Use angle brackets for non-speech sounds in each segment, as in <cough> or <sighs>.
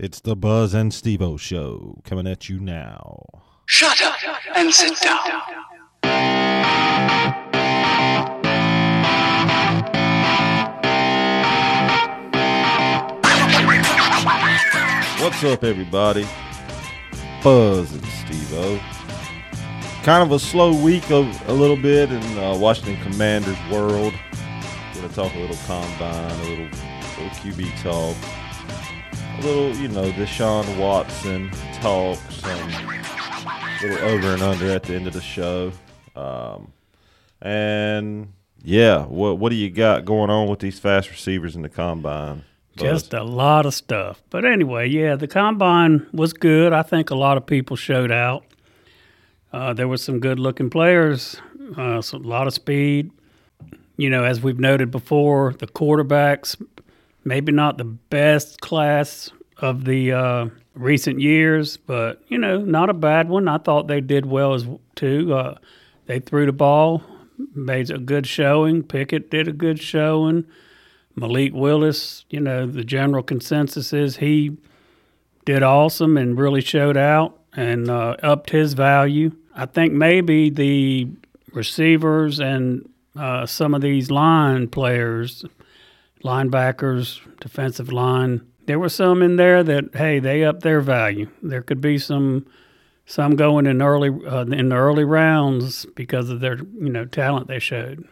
It's the Buzz and Stevo show coming at you now. Shut up and sit down. What's up, everybody? Buzz and Stevo. Kind of a slow week of a little bit in uh, Washington Commanders world. Gonna talk a little combine, a little, little QB talk, little, you know, Deshaun Watson talk, some little over and under at the end of the show. Um, and yeah, what what do you got going on with these fast receivers in the combine? Buzz? Just a lot of stuff. But anyway, yeah, the combine was good. I think a lot of people showed out. Uh, there was some good looking players, uh, a lot of speed. You know, as we've noted before, the quarterbacks, maybe not the best class of the uh, recent years, but, you know, not a bad one. I thought they did well as too. Uh, they threw the ball, made a good showing. Pickett did a good showing. Malik Willis, you know, the general consensus is he did awesome and really showed out and uh, upped his value. I think maybe the receivers and uh, some of these line players, linebackers, defensive line, there were some in there that hey, they upped their value. There could be some some going in early uh, in the early rounds because of their you know talent they showed.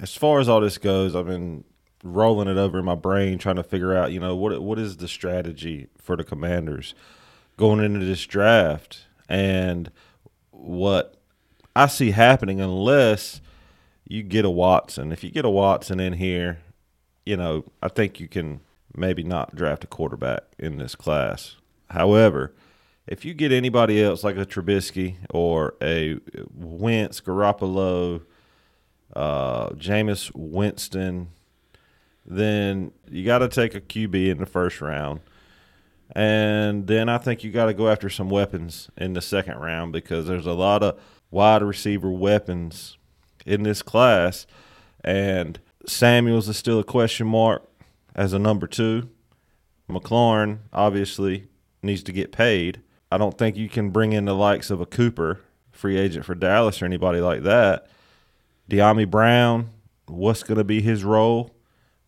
as far as all this goes, I've been rolling it over in my brain, trying to figure out, you know, what what is the strategy for the Commanders going into this draft, and what I see happening, unless you get a Watson. If you get a Watson in here, you know, I think you can maybe not draft a quarterback in this class. However, if you get anybody else like a Trubisky or a Wentz, Garoppolo, uh, Jameis Winston, then you got to take a QB in the first round. And then I think you got to go after some weapons in the second round because there's a lot of wide receiver weapons in this class. And Samuels is still a question mark as a number two. McLaurin obviously needs to get paid. I don't think you can bring in the likes of a Cooper, free agent for Dallas, or anybody like that. Dyami Brown, what's going to be his role?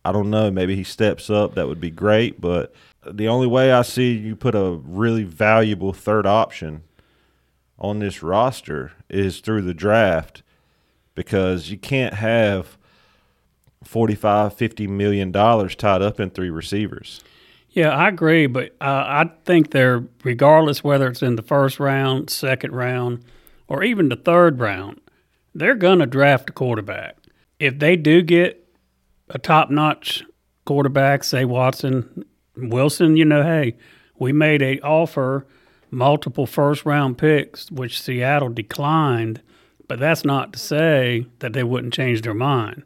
I don't know. Maybe he steps up. That would be great. But the only way I see you put a really valuable third option on this roster is through the draft because you can't have 45 50 million dollars tied up in three receivers. Yeah, I agree, but uh, I think they're regardless whether it's in the first round, second round, or even the third round, they're going to draft a quarterback. If they do get a top-notch quarterback, say Watson, Wilson, you know, hey, we made a offer, multiple first-round picks, which Seattle declined, but that's not to say that they wouldn't change their mind,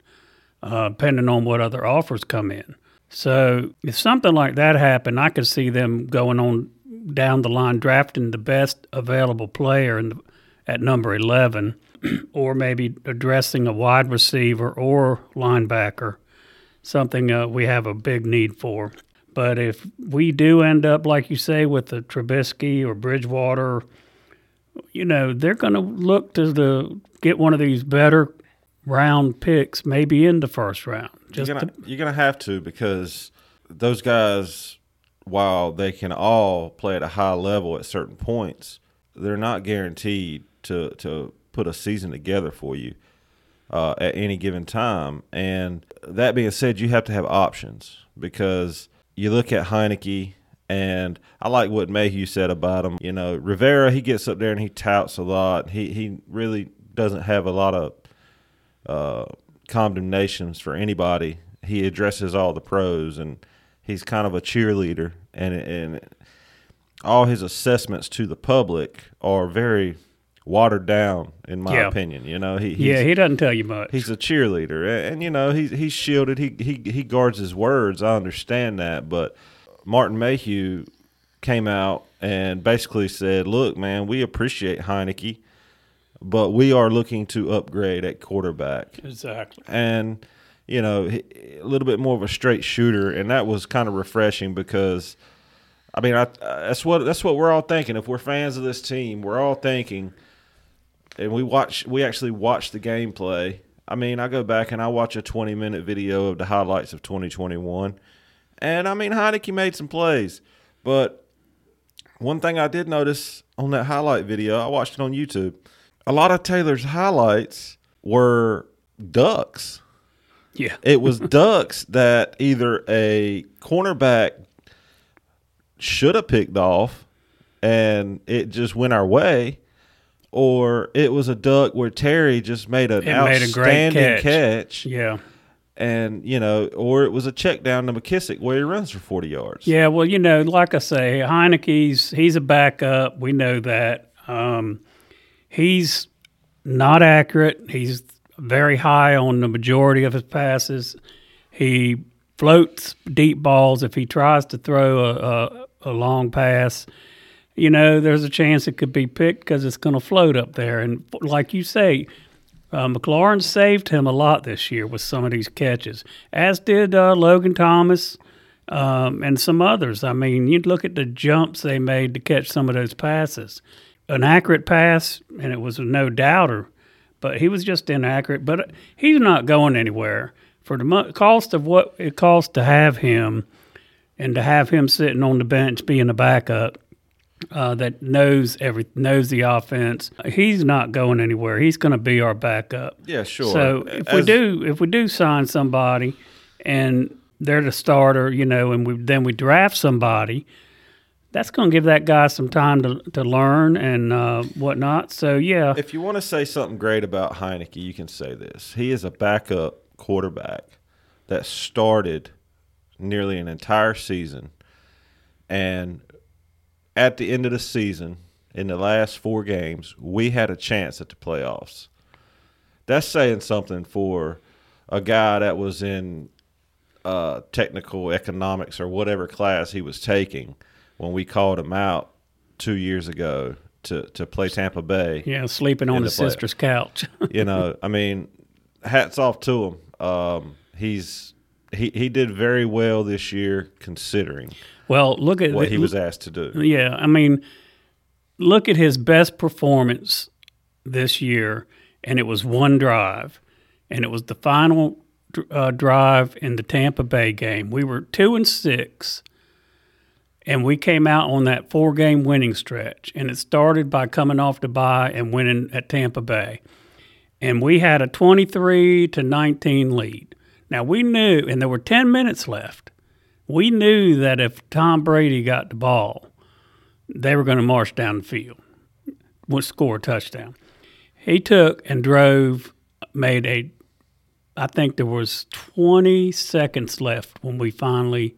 uh, depending on what other offers come in. So if something like that happened, I could see them going on down the line drafting the best available player the, at number 11 <clears throat> or maybe addressing a wide receiver or linebacker, something uh, we have a big need for. But if we do end up, like you say, with the Trubisky or Bridgewater, you know, they're going to look to the get one of these better round picks, maybe in the first round. Just you're gonna, to- you're gonna have to because those guys, while they can all play at a high level at certain points, they're not guaranteed to to put a season together for you uh, at any given time. And that being said, you have to have options because you look at Heinicke. And I like what Mayhew said about him. You know, Rivera, he gets up there and he touts a lot. He he really doesn't have a lot of uh, condemnations for anybody. He addresses all the pros, and he's kind of a cheerleader. And and all his assessments to the public are very watered down, in my Yeah. opinion. You know, he yeah, he doesn't tell you much. he's a cheerleader, and, and you know he's he's shielded. He he he guards his words. I understand that, but Martin Mayhew came out and basically said, "Look, man, we appreciate Heinicke." But we are looking to upgrade at quarterback exactly. and you know a little bit more of a straight shooter, and that was kind of refreshing because I mean, I, that's what that's what we're all thinking. If we're fans of this team, we're all thinking, and we watch. We actually watch the gameplay. I mean, I go back and I watch a 20 minute video of the highlights of 2021, and I mean, Heinicke made some plays, but one thing I did notice on that highlight video, I watched it on YouTube. A lot of Taylor's highlights were ducks. Yeah. It was <laughs> ducks that either a cornerback should have picked off and it just went our way, or it was a duck where Terry just made an It made a great outstanding catch. catch. Yeah. And, you know, or it was a check down to McKissick where he runs for 40 yards. Yeah, well, you know, like I say, Heinicke's he's a backup. We know that. Um, he's not accurate. He's very high on the majority of his passes. He floats deep balls. If he tries to throw a, a, a long pass, you know, there's a chance it could be picked because it's going to float up there. And like you say, uh, McLaurin saved him a lot this year with some of these catches, as did uh, Logan Thomas um, and some others. I mean, you look at the jumps they made to catch some of those passes. An accurate pass, and it was a no doubter, but he was just inaccurate. But he's not going anywhere for the mo- cost of what it costs to have him, and to have him sitting on the bench being a backup uh, that knows every knows the offense. He's not going anywhere. He's going to be our backup. Yeah, sure. So if we do if we do sign somebody and they're the starter, you know, and we then we draft somebody, that's going to give that guy some time to to learn and uh, whatnot. So yeah, If you want to say something great about Heinicke, you can say this. He is a backup quarterback that started nearly an entire season. And at the end of the season, in the last four games, we had a chance at the playoffs. That's saying something for a guy that was in uh, technical economics or whatever class he was taking when we called him out two years ago to, to play Tampa Bay yeah, sleeping on his sister's couch. <laughs> you know, I mean, hats off to him. Um, he's he he did very well this year considering well, look at what he was asked to do. Yeah, I mean, look at his best performance this year, and it was one drive, and it was the final uh, drive in the Tampa Bay game. We were two and six, and we came out on that four game winning stretch, and it started by coming off the bye and winning at Tampa Bay, and we had a twenty three to nineteen lead. Now we knew, and there were ten minutes left. We knew that if Tom Brady got the ball, they were going to march down the field, would score a touchdown. He took and drove, made a, I think there was 20 seconds left when we finally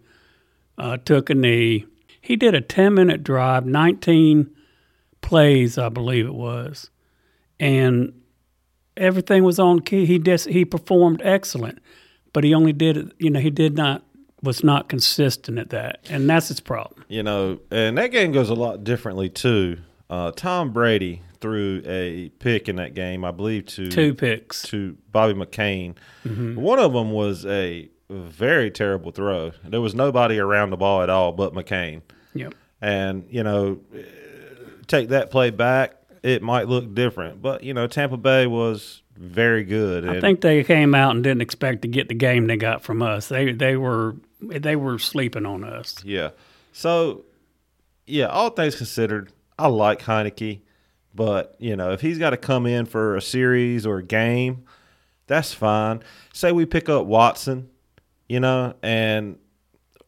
uh, took a knee. He did a 10 minute drive, 19 plays, I believe it was, and everything was on key. He just he performed excellent, but he only did it. You know, he did not was not consistent at that, and that's his problem. You know, and that game goes a lot differently too. Uh, Tom Brady threw a pick in that game, I believe, to Two picks. to Bobby McCain. One of them was a very terrible throw. There was nobody around the ball at all but McCain. Yep. And, you know, take that play back, it might look different. But, you know, Tampa Bay was very good. I think they came out and didn't expect to get the game they got from us. They they were they were sleeping on us. Yeah. So, yeah, all things considered, I like Heinicke. But, you know, if he's got to come in for a series or a game, that's fine. Say we pick up Watson, you know, and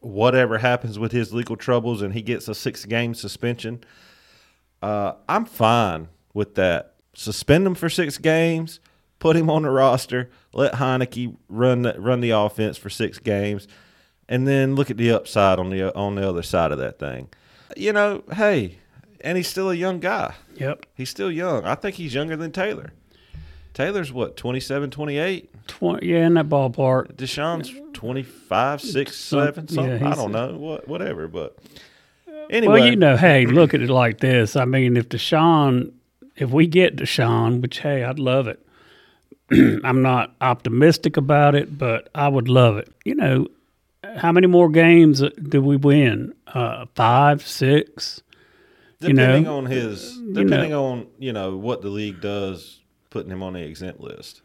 whatever happens with his legal troubles and he gets a six game suspension, uh, I'm fine with that. Suspend him for six games, put him on the roster, let Heinicke run the, run the offense for six games, and then look at the upside on the on the other side of that thing. You know, hey, and he's still a young guy. Yep. He's still young. I think he's younger than Taylor. Taylor's what, 27, 28? Twenty, yeah, in that ballpark. Deshaun's 25, 6, Some- 7, something. yeah, I don't know. What whatever, but anyway. Well, you know, hey, look at it like this. I mean, if Deshaun, if we get Deshaun, which hey, I'd love it. <clears throat> I'm not optimistic about it, but I would love it. You know, how many more games do we win? Uh, five, six. You know, Depending on his, know. depending on you know what the league does, putting him on the exempt list.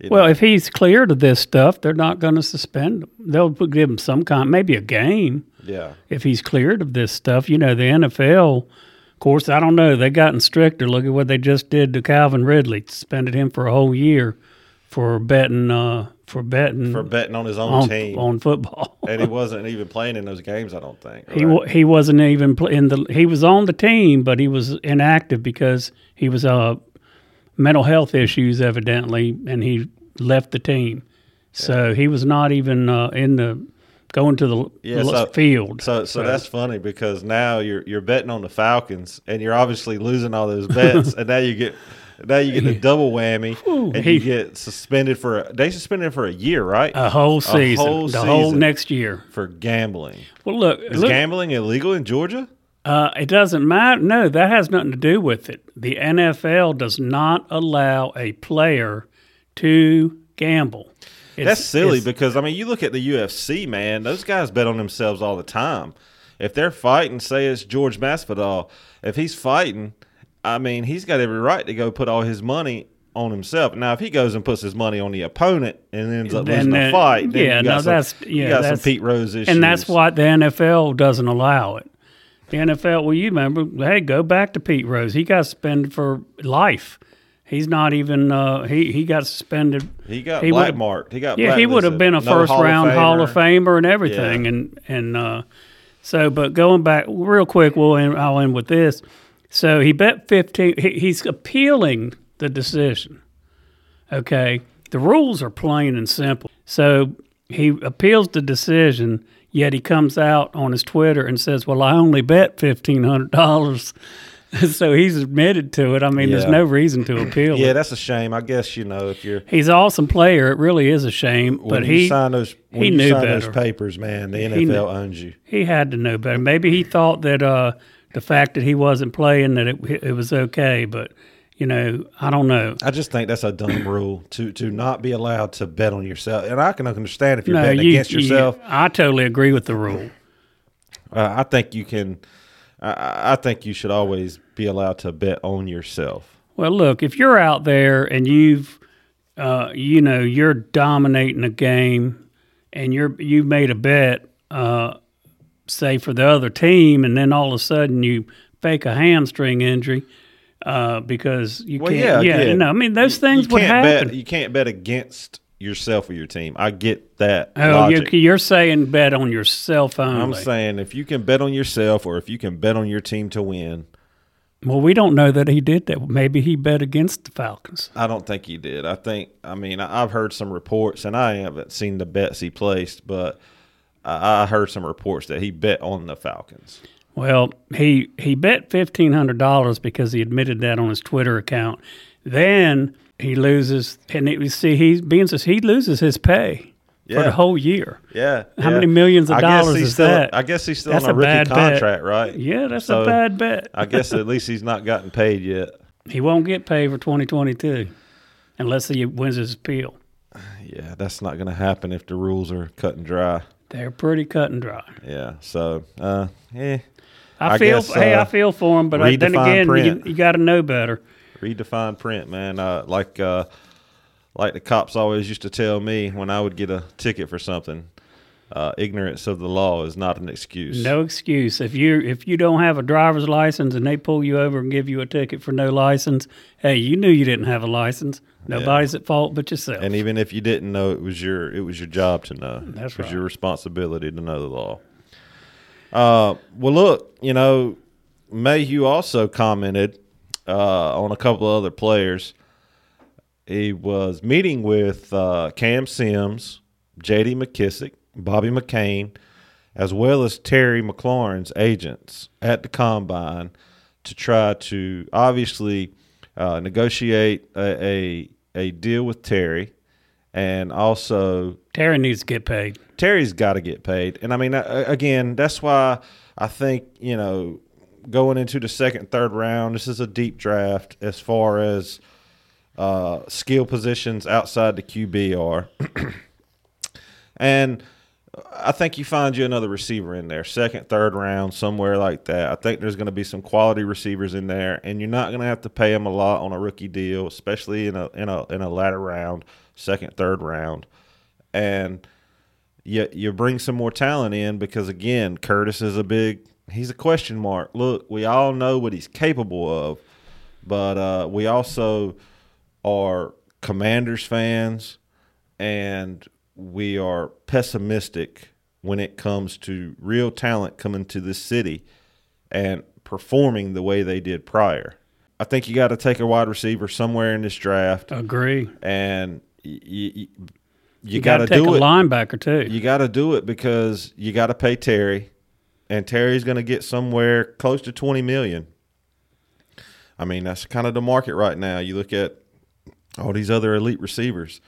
You Well, know, if he's cleared of this stuff, they're not going to suspend him. They'll give him some kind, maybe a game yeah, if he's cleared of this stuff. You know, the NFL, of course, I don't know. They've gotten stricter. Look at what they just did to Calvin Ridley. Suspended him for a whole year for betting. Uh, for betting for betting on his own on, team, on football. <laughs> and he <laughs> wasn't even playing in those games. I don't think. He right? wa- he wasn't even pl- in the. He was on the team, but he was inactive because he was uh mental health issues evidently, and he left the team. So he was not even uh, in the going to the Yeah, so- field. So, so that's funny because now you're you're betting on the Falcons, and you're obviously losing all those bets, <laughs> and now you get now you get the double whammy, <laughs> and he- you get suspended for a, they suspended him for a year, right? a whole season, whole the whole next year. for gambling. Well, look, Is look gambling illegal in Georgia? Uh, it doesn't matter. No, that has nothing to do with it. The NFL does not allow a player to gamble. It's- That's silly because I mean, you look at the UFC, man; those guys bet on themselves all the time. If they're fighting, say it's George Masvidal, if he's fighting, I mean, he's got every right to go put all his money on himself. Now, if he goes and puts his money on the opponent and ends up Then losing the fight, then yeah, you got no, some, that's- you yeah, got some that's- Pete Rose issues, And that's why the NFL doesn't allow it. The NFL, well, you remember, hey, go back to Pete Rose. He got suspended for life. He's not even. Uh, he he got suspended. he got he would've- blackmarked. He got Yeah, he would have been a first Hall of round Hall of Famer. Famer and everything. Yeah. And and uh, so, but going back real quick, we'll end, I'll end with this. So he bet fifteen. He, he's appealing the decision. Okay, the rules are plain and simple. So he appeals the decision, yet he comes out on his Twitter and says, "Well, I only bet fifteen hundred dollars." <laughs> so he's admitted to it. I mean, there's no reason to appeal. Yeah, it. that's a shame. I guess you know if you're He's an awesome player. It really is a shame, when but he signed those he knew better. those papers, man. The NFL knew- owns you. he had to know better. Maybe he thought that uh, the fact that he wasn't playing that it, it was okay, but you know, I don't know. I just think that's a dumb rule to to not be allowed to bet on yourself. And I can understand if you're no, betting you, against you- yourself. I totally agree with the rule. Uh, I think you can. I, I think you should always be allowed to bet on yourself. Well, look, if you're out there and you've, uh, you know, you're dominating a game, and you're you made a bet, uh, say for the other team, and then all of a sudden you fake a hamstring injury. Uh, because you Well, can't, yeah, yeah, again, no, I mean those things you would happen. Bet, you can't bet against yourself or your team. I get that. Oh, you, you're saying bet on your cell phone. I'm saying if you can bet on yourself or if you can bet on your team to win, Well, we don't know that he did that. Maybe he bet against the Falcons. I don't think he did. I think, I mean, I've heard some reports, and I haven't seen the bets he placed, but I I heard some reports that he bet on the Falcons. Well, he he bet fifteen hundred dollars because he admitted that on his Twitter account. Then he loses, and it, you see, he being says he loses his pay for the whole year. Yeah. How yeah. many millions of I guess dollars he's is still, that? I guess he's still That's on a, a rookie bad bet. contract, right? Yeah, that's So, a bad bet. I guess at least he's not gotten paid yet. <laughs> he won't get paid for twenty twenty two unless he wins his appeal. <sighs> Yeah, that's not going to happen if the rules are cut and dry. They're pretty cut and dry. Yeah. So, uh, yeah. I, I feel, guess, hey, uh, I feel for him, but I, then again, you, print. you got to know better. redefine print, man. Uh, like uh, like the cops always used to tell me when I would get a ticket for something, uh, ignorance of the law is not an excuse. No excuse. If you if you don't have a driver's license and they pull you over and give you a ticket for no license, hey, you knew you didn't have a license. Nobody's at fault but yourself. And even if you didn't know, it was your it was your job to know. That's it was right. your responsibility to know the law. Uh, well, look, you know, Mayhew also commented uh, on a couple of other players. He was meeting with uh, Cam Sims, J.D. McKissick, Bobby McCain, as well as Terry McLaurin's agents at the combine to try to obviously uh, negotiate a, a a deal with Terry, and also Terry needs to get paid. Terry's got to get paid. And I mean, uh, again, that's why I think, you know, going into the second, third round, this is a deep draft as far as uh, skill positions outside the QB are. <clears throat> and I think you find you another receiver in there, second, third round, somewhere like that. I think there's going to be some quality receivers in there, and you're not going to have to pay them a lot on a rookie deal, especially in a in a in a latter round, second, third round, and you you bring some more talent in because again, Curtis is a big he's a question mark. Look, we all know what he's capable of, but uh, we also are Commanders fans, and we are pessimistic when it comes to real talent coming to this city and performing the way they did prior. I think you got to take a wide receiver somewhere in this draft, Agree. and you you, you, got to do a it. linebacker too. You got to do it because you got to pay Terry, and Terry's going to get somewhere close to twenty million. I mean, that's kind of the market right now. You look at all these other elite receivers;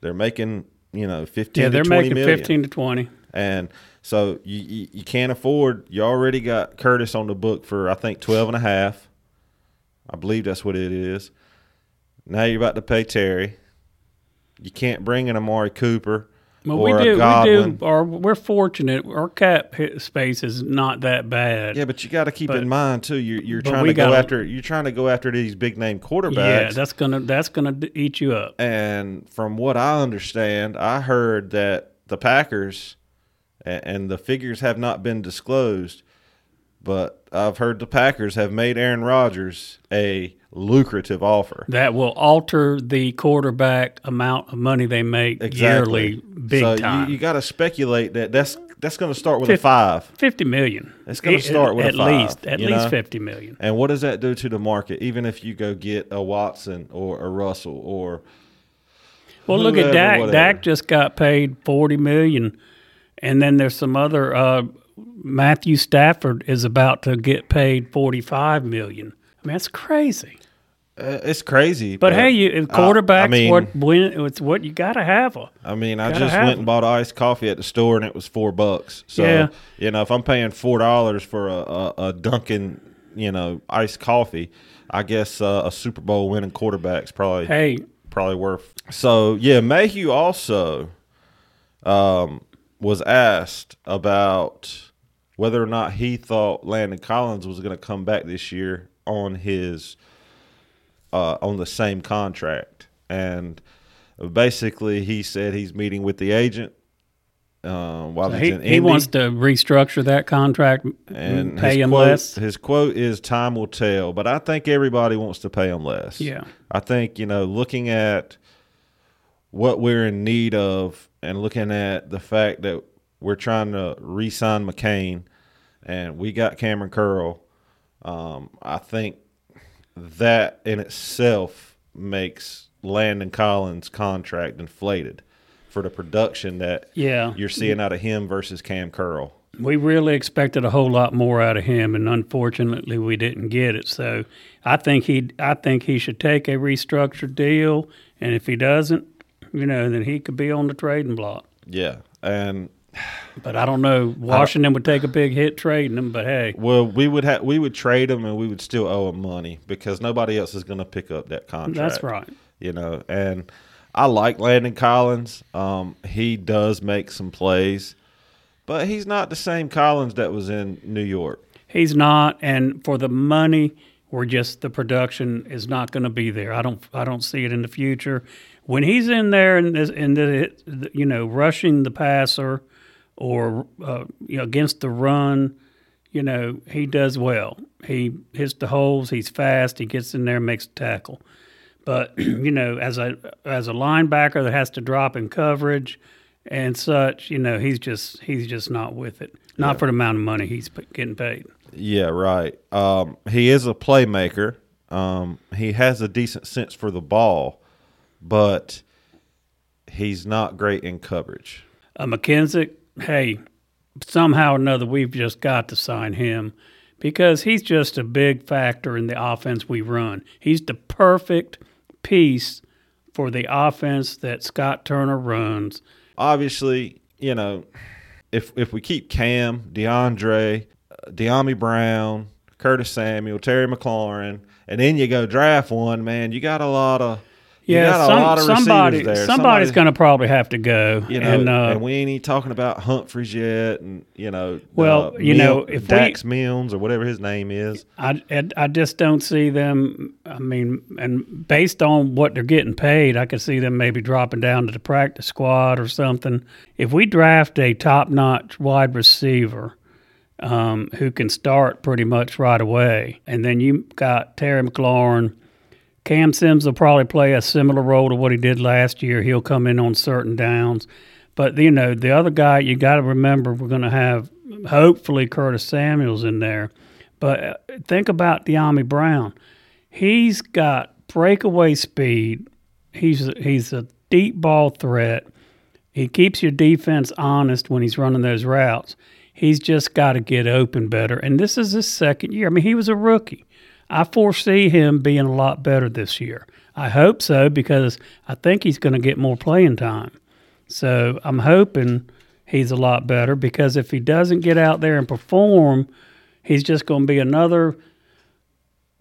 they're making you know fifteen. yeah, to they're 20 making million. fifteen to twenty. and so you, you you can't afford. You already got Curtis on the book for I think twelve and a half. I believe that's what it is. Now you're about to pay Terry. You can't bring in Amari Cooper. Well, or we a do. We do. Or we're fortunate. Our cap space is not that bad. Yeah, but you got to keep But- in mind too. You're you're trying to go gotta- after you're trying to go after these big name quarterbacks. Yeah, that's gonna that's gonna eat you up. and from what I understand, I heard that the Packers and the figures have not been disclosed, but I've heard the Packers have made Aaron Rodgers a lucrative offer. That will alter the quarterback amount of money they make yearly, big so time. you, you got to speculate that that's that's going to start with Fif- a five. fifty million. It's gonna start with a at five, least at least know? fifty million. And what does that do to the market? Even if you go get a Watson or a Russell or Well, look at whoever, Dak. whatever. Dak just got paid forty million, and then there's some other. Uh, Matthew Stafford is about to get paid forty five million. I mean, that's crazy. Uh, it's crazy. But hey, you if I- quarterbacks I mean, what win. It's what you got to have. A, I mean, I just went and bought iced coffee at the store, and it was four bucks. So Yeah. you know, if I'm paying four dollars for a, a, a Dunkin', you know, iced coffee, I guess uh, a Super Bowl winning quarterback's probably hey, probably worth. So yeah, Mayhew also um, was asked about whether or not he thought Landon Collins was going to come back this year on his uh, on the same contract, and basically he said he's meeting with the agent. Um, while he's he, in he wants to restructure that contract and and pay him quote, less. His quote is "Time will tell," but I think everybody wants to pay him less. Yeah. I think you know, looking at what we're in need of, and looking at the fact that we're trying to re-sign McCain, and we got Cameron Curl, um, I think that in itself makes Landon Collins' contract inflated for the production that Yeah. you're seeing out of him versus Kam Curl. We really expected a whole lot more out of him, and unfortunately, we didn't get it. So, I think he, I think he should take a restructured deal, and if he doesn't, you know, then he could be on the trading block. Yeah, and But I don't know. Washington would take a big hit trading him, but hey, well, we would have we would trade him, and we would still owe him money because nobody else is going to pick up that contract. that's right. You know, and I like Landon Collins. Um, he does make some plays, but he's not the same Collins that was in New York. He's not, and for the money, we're just the production is not going to be there. I don't, I don't see it in the future. When he's in there and this, and the, you know, rushing the passer or uh, you know, against the run, you know, he does well. He hits the holes. He's fast. He gets in there, and makes a tackle. But <clears throat> you know, as a as a linebacker that has to drop in coverage and such, you know, he's just he's just not with it. Not for the amount of money he's getting paid. Yeah, right. Um, he is a playmaker. Um, he has a decent sense for the ball, but he's not great in coverage. Uh, McKenzie, hey, somehow or another, we've just got to sign him because he's just a big factor in the offense we run. He's the perfect piece for the offense that Scott Turner runs. obviously, you know, if if we keep Cam, DeAndre, uh, Dyami Brown, Curtis Samuel, Terry McLaurin, and then you go draft one, man, you got a lot of Yeah, some- somebody, somebody's Somebody- going to probably have to go. You know, and, and, uh, we ain't even talking about Humphries yet, and you know, Well, uh, you know, if we- Dax Mills or whatever his name is, I, I I just don't see them. I mean, and based on what they're getting paid, I could see them maybe dropping down to the practice squad or something. If we draft a top-notch wide receiver um, who can start pretty much right away, and then you got Terry McLaurin. Cam Sims will probably play a similar role to what he did last year. He'll come in on certain downs. But, you know, the other guy, you got to remember, we're going to have hopefully Curtis Samuels in there. But uh, think about Dyami Brown. He's got breakaway speed. He's he's a deep ball threat. He keeps your defense honest when he's running those routes. He's just got to get open better. And this is his second year. I mean, he was a rookie. I foresee him being a lot better this year. I hope so because I think he's going to get more playing time. So I'm hoping he's a lot better because if he doesn't get out there and perform, he's just going to be another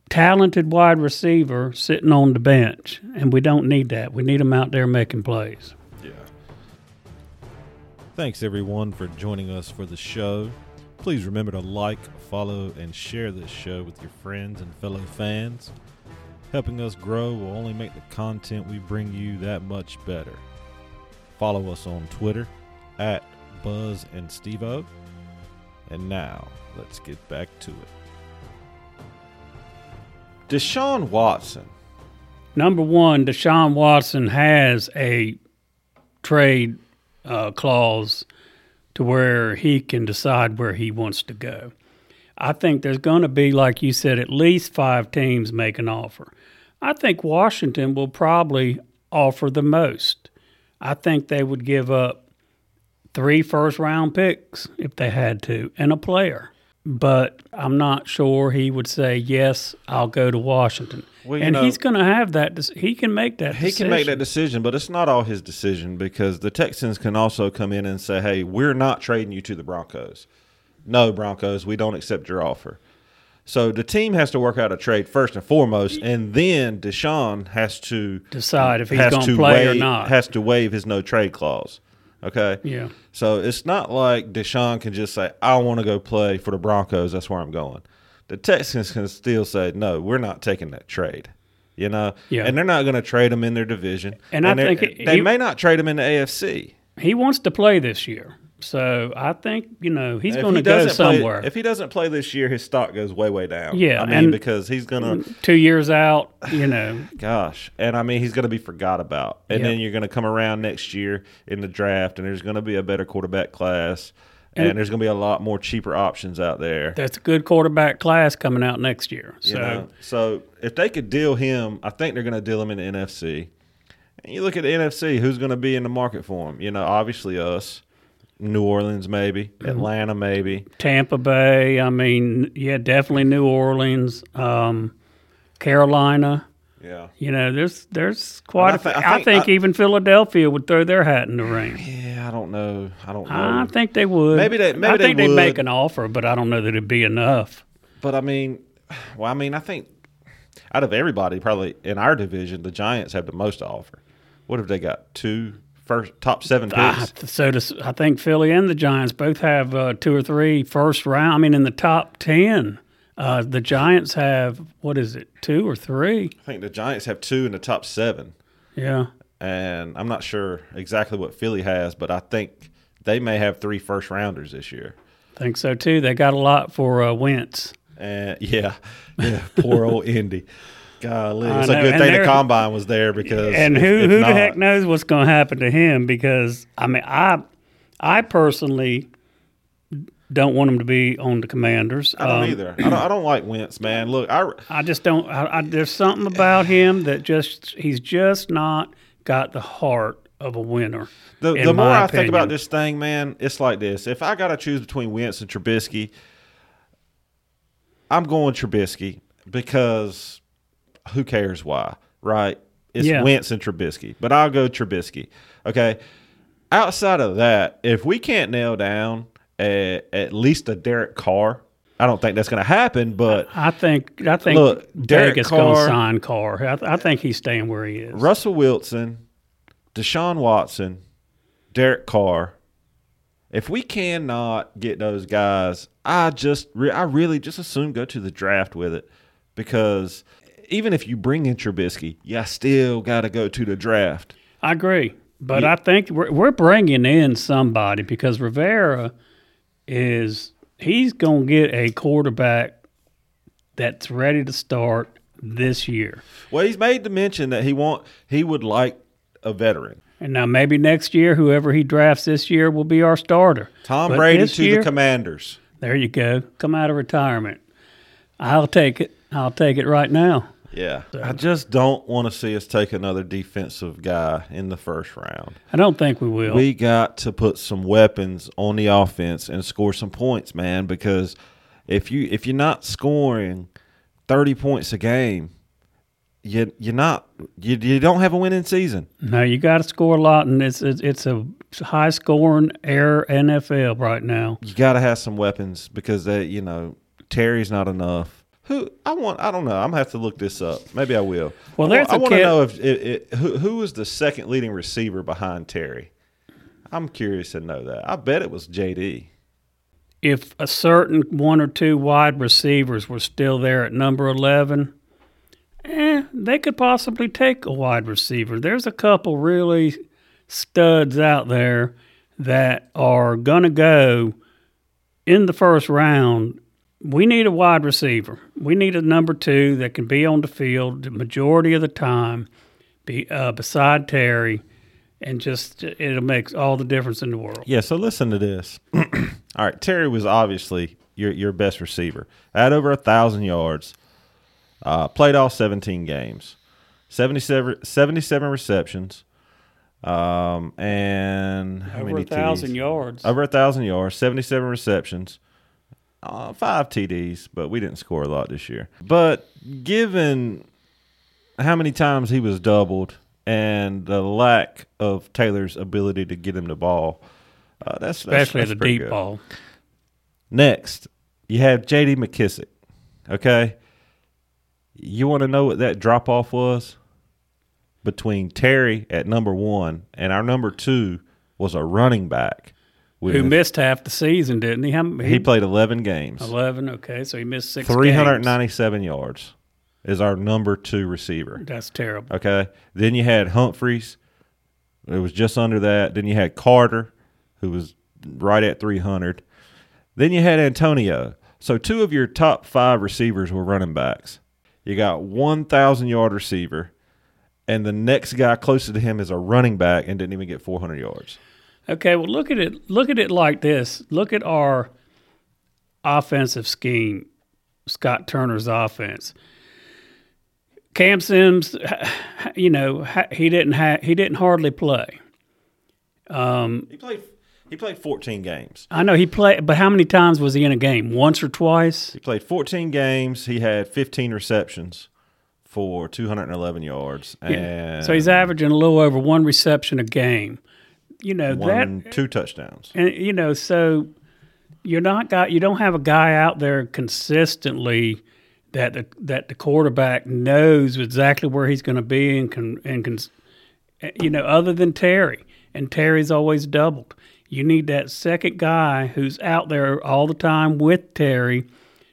talented wide receiver sitting on the bench. And we don't need that. We need him out there making plays. Yeah. Thanks everyone for joining us for the show. Please remember to like, follow, and share this show with your friends and fellow fans. Helping us grow will only make the content we bring you that much better. Follow us on Twitter at Buzz and Stevo. And now, let's get back to it. Deshaun Watson. Number one, Deshaun Watson has a trade uh, clause to where he can decide where he wants to go. I think there's going to be, like you said, at least five teams make an offer. I think Washington will probably offer the most. I think they would give up three first round picks if they had to and a player. But I'm not sure he would say, yes, I'll go to Washington. Well, and know- he's going to have that. He can make that He can make that decision, but it's not all his decision because the Texans can also come in and say, "Hey, we're not trading you to the Broncos. No, Broncos, we don't accept your offer." So the team has to work out a trade first and foremost, and then Deshaun has to decide if he's going to to play or not. Has to waive his no trade clause. Okay. yeah. So it's not like Deshaun can just say, I want to go play for the Broncos. That's where I'm going. The Texans can still say, no, we're not taking that trade. You know? Yeah. And they're not going to trade him in their division. And I think it- they may not trade him in the AFC. He wants to play this year. So I think, you know, he's going he to go doesn't play- somewhere. if he doesn't play this year, his stock goes way, way down. Yeah, I mean, because he's going to, Two years out, you know. <sighs> gosh. And I mean, he's going to be forgot about. And Yep. then you're going to come around next year in the draft, and there's going to be a better quarterback class. And, And- there's going to be a lot more cheaper options out there. That's a good quarterback class coming out next year. You So know? So if they could deal him, I think they're going to deal him in the NFC. And you look at the NFC, who's going to be in the market for him? You know, obviously us, New Orleans maybe, Mm-hmm. Atlanta maybe. Tampa Bay, I mean, yeah, definitely New Orleans, um, Carolina. Yeah. You know, there's there's quite. I a thi- I I think- think I- even Philadelphia would throw their hat in the ring. Yeah, I don't know. I don't know. I think they would. Maybe they- maybe I they think would make an offer, but I don't know that it'd be enough. but I mean, <sighs> well, I mean, I think out of everybody, probably in our division, the Giants have the most to offer. What have they got? Two first top seven I, so does, I think Philly and the Giants both have uh, two or three first round. I mean, in the top ten, uh, the Giants have what is it, two or three? I think the Giants have two in the top seven. Yeah, and I'm not sure exactly what Philly has, but I think they may have three first rounders this year. think so too. They got a lot for uh, Wentz. And yeah, <laughs> yeah, poor old Indy. Golly, it's a good and thing the combine was there because And who if who not- the heck knows what's going to happen to him? Because I mean, I I personally don't want him to be on the Commanders. I don't Um, either. I don't, I don't like Wentz, man. Look, I I just don't. I, I, there's something about him that just he's just not got the heart of a winner. the, the more I think about this thing, man, it's like this. If I got to choose between Wentz and Trubisky, I'm going Trubisky because who cares why, right? It's Yeah. Wentz and Trubisky, but I'll go Trubisky. Okay. Outside of that, if we can't nail down a, at least a Derek Carr, I don't think that's going to happen. But I think I think Look, Derek Vegas going to sign Carr. I, th- I think he's staying where he is. Russell Wilson, Deshaun Watson, Derek Carr. If we cannot get those guys, I just re- I really just assume go to the draft with it because even if you bring in Trubisky, you still got to go to the draft. I agree, but Yeah. I think we're, we're bringing in somebody because Rivera is he's going to get a quarterback that's ready to start this year. Well, he's made the mention that he want he would like a veteran. And now maybe next year, whoever he drafts this year will be our starter. Tom But Brady to year- the Commanders. There you go. Come out of retirement. I'll take it. I'll take it right now. Yeah, I just don't want to see us take another defensive guy in the first round. I don't think we will. We got to put some weapons on the offense and score some points, man. Because if you if you're not scoring thirty points a game, you you're not you, you don't have a winning season. no, you got to score a lot, and it's it's, it's a high scoring air NFL right now. You got to have some weapons because that you know Terry's not enough. Who I want I don't know. I'm gonna have to look this up. Maybe I will. Well, I, there's I want to know if it, it, who who was the second leading receiver behind Terry. I'm curious to know that. I bet it was JD. If a certain one or two wide receivers were still there at number eleven, eh, they could possibly take a wide receiver. There's a couple really studs out there that are gonna go in the first round. We need a wide receiver. We need a number two that can be on the field the majority of the time, be uh, beside Terry, and just it'll make all the difference in the world. Yeah, so listen to this. <clears throat> All right, Terry was obviously your your best receiver. Had over a thousand yards. Uh, played all 17 games. 77, 77 receptions. Um, and how Over many a thousand TDs? yards. Over a thousand yards, 77 receptions. Uh, five TDs, but we didn't score a lot this year. But given how many times he was doubled and the lack of Taylor's ability to get him the ball, uh, that's especially that's, the that's pretty deep good. ball. Next, you have J.D. McKissick. Okay, you want to know what that drop off was between Terry at number one and our number two was a running back. With, Who missed half the season, didn't he? How, he played eleven games, eleven. Okay, so he missed six. three hundred games. yards. Is our number two receiver. That's terrible. Okay. Then you had Humphries. It was just under that. Then you had Carter, who was right at 300. Then you had Antonio. So two of your top five receivers were running backs. You got 1,000 yard receiver, and the next guy closest to him is a running back and didn't even get 400 yards. Okay, well look at it. Look at it like this. Look at our offensive scheme. Scott Turner's offense. Cam Sims, <sighs> you know, he didn't ha- he didn't hardly play. Um, he played. He played 14 games. I know he played, but how many times was he in a game? Once or twice? He played 14 games. He had 15 receptions for 211 yards, and So he's averaging a little over one reception a game. You know one, that two touchdowns. and you know so you're not got you don't have a guy out there consistently that the that the quarterback knows exactly where he's going to be and can and can you know other than Terry and Terry's always doubled. You need that second guy who's out there all the time with Terry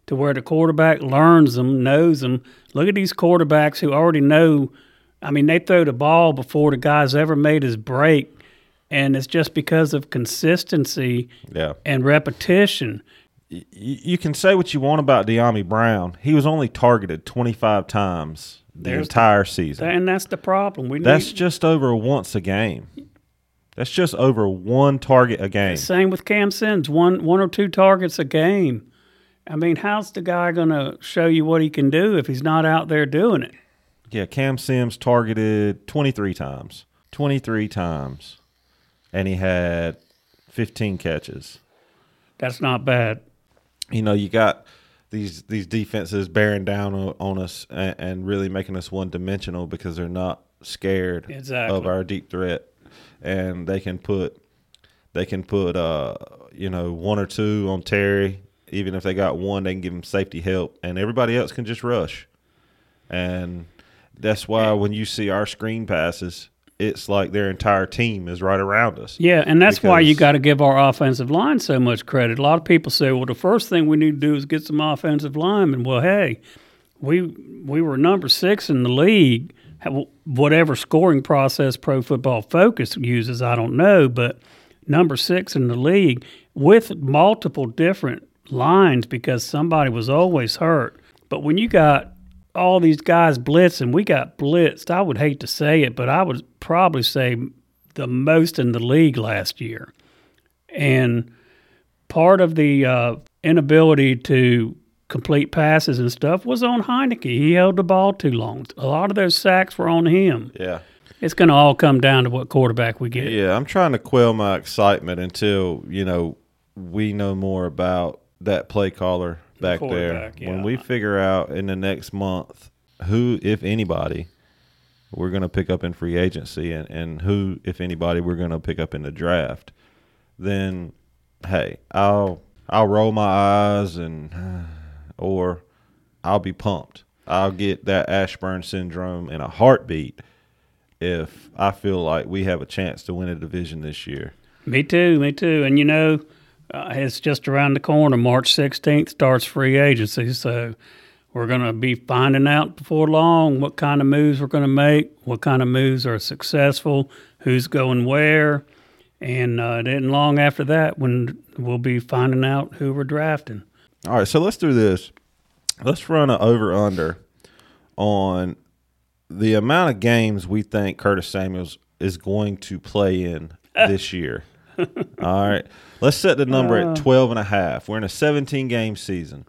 to where the quarterback learns them, knows them. Look at these quarterbacks who already know. I mean, they throw the ball before the guy's ever made his break, and it's just because of consistency Yeah. and repetition. Y- you can say what you want about Dyami Brown. He was only targeted 25 times the There's the- entire season. And that's the problem. We That's need, just over once a game. That's just over one target a game. same with Cam Sims, one one or two targets a game. I mean, how's the guy going to show you what he can do if he's not out there doing it? Yeah, Cam Sims targeted 23 times. 23 times. And he had 15 catches. That's not bad. you know, you got these these defenses bearing down on, on us and, and really making us one dimensional because they're not scared Exactly. of our deep threat, and they can put they can put uh you know one or two on Terry even if they got one, they can give him safety help, and everybody else can just rush. And that's why when you see our screen passes, it's like their entire team is right around us. Yeah, and that's why you got to give our offensive line so much credit. A lot of people say, "Well, the first thing we need to do is get some offensive linemen." Well, hey, we we were number six in the league. Whatever scoring process Pro Football Focus uses, I don't know, but number six in the league with multiple different lines because somebody was always hurt. But when you got all these guys blitzing, we got blitzed. I would hate to say it, but I would probably say the most in the league last year. And part of the uh, inability to complete passes and stuff was on Heinicke. He held the ball too long. A lot of those sacks were on him. Yeah. It's going to all come down to what quarterback we get. Yeah, I'm trying to quell my excitement until, you know, we know more about that play caller back there. quarterback, When we figure out in the next month who, if anybody, we're going to pick up in free agency and, and who, if anybody, we're going to pick up in the draft, then hey, I'll I'll roll my eyes and <sighs> or I'll be pumped. I'll get that Ashburn syndrome in a heartbeat if I feel like we have a chance to win a division this year. Me too, me too. And you know, uh, it's just around the corner. March 16th starts free agency. So we're going to be finding out before long what kind of moves we're going to make, what kind of moves are successful, who's going where. And uh, then long after that, when we'll be finding out who we're drafting. All right, so let's do this. Let's run an over under on the amount of games we think Curtis Samuels is going to play in <laughs> this year. <laughs> All right. Let's set the number at 12 and a half. We're in a 17 game season.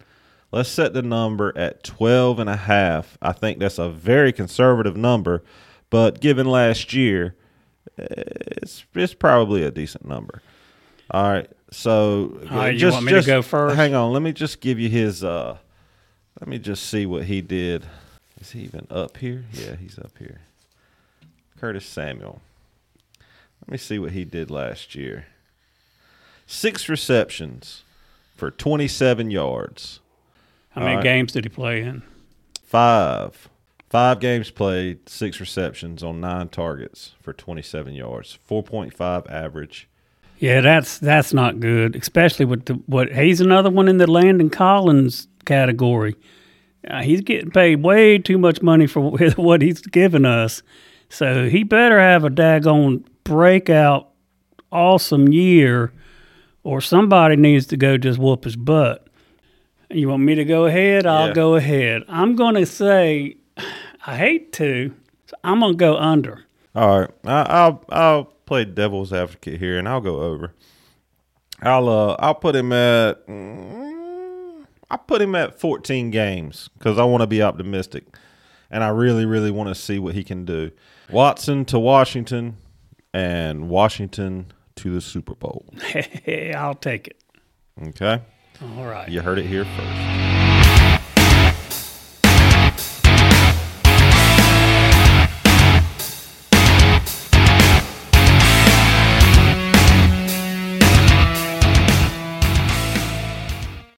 Let's set the number at 12 and a half. I think that's a very conservative number, but given last year, it's it's probably a decent number. All right. So right, you want me to go first? Hang on. Let me just give you his uh let me just see what he did. Is he even up here? Yeah, he's up here. Curtis Samuel. Let me see what he did last year. Six receptions for 27 yards. How many All right. games did he play in? Five. Five games played, six receptions on nine targets for 27 yards. 4.5 average. Yeah, that's that's not good, especially with the what he's another one in the Landon Collins category. Uh, he's getting paid way too much money for <laughs> what he's giving us, so he better have a daggone breakout, awesome year, or somebody needs to go just whoop his butt. You want me to go ahead? I'll Yeah. go ahead. I'm going to say, I hate to, so I'm going to go under. All right, I, I'll I'll play devil's advocate here, and I'll go over. I'll uh I'll put him at mm, I'll put him at 14 games because I want to be optimistic, and I really really want to see what he can do. Watson to Washington, and Washington to the Super Bowl. <laughs> Hey, I'll take it. Okay, All right. you heard it here first.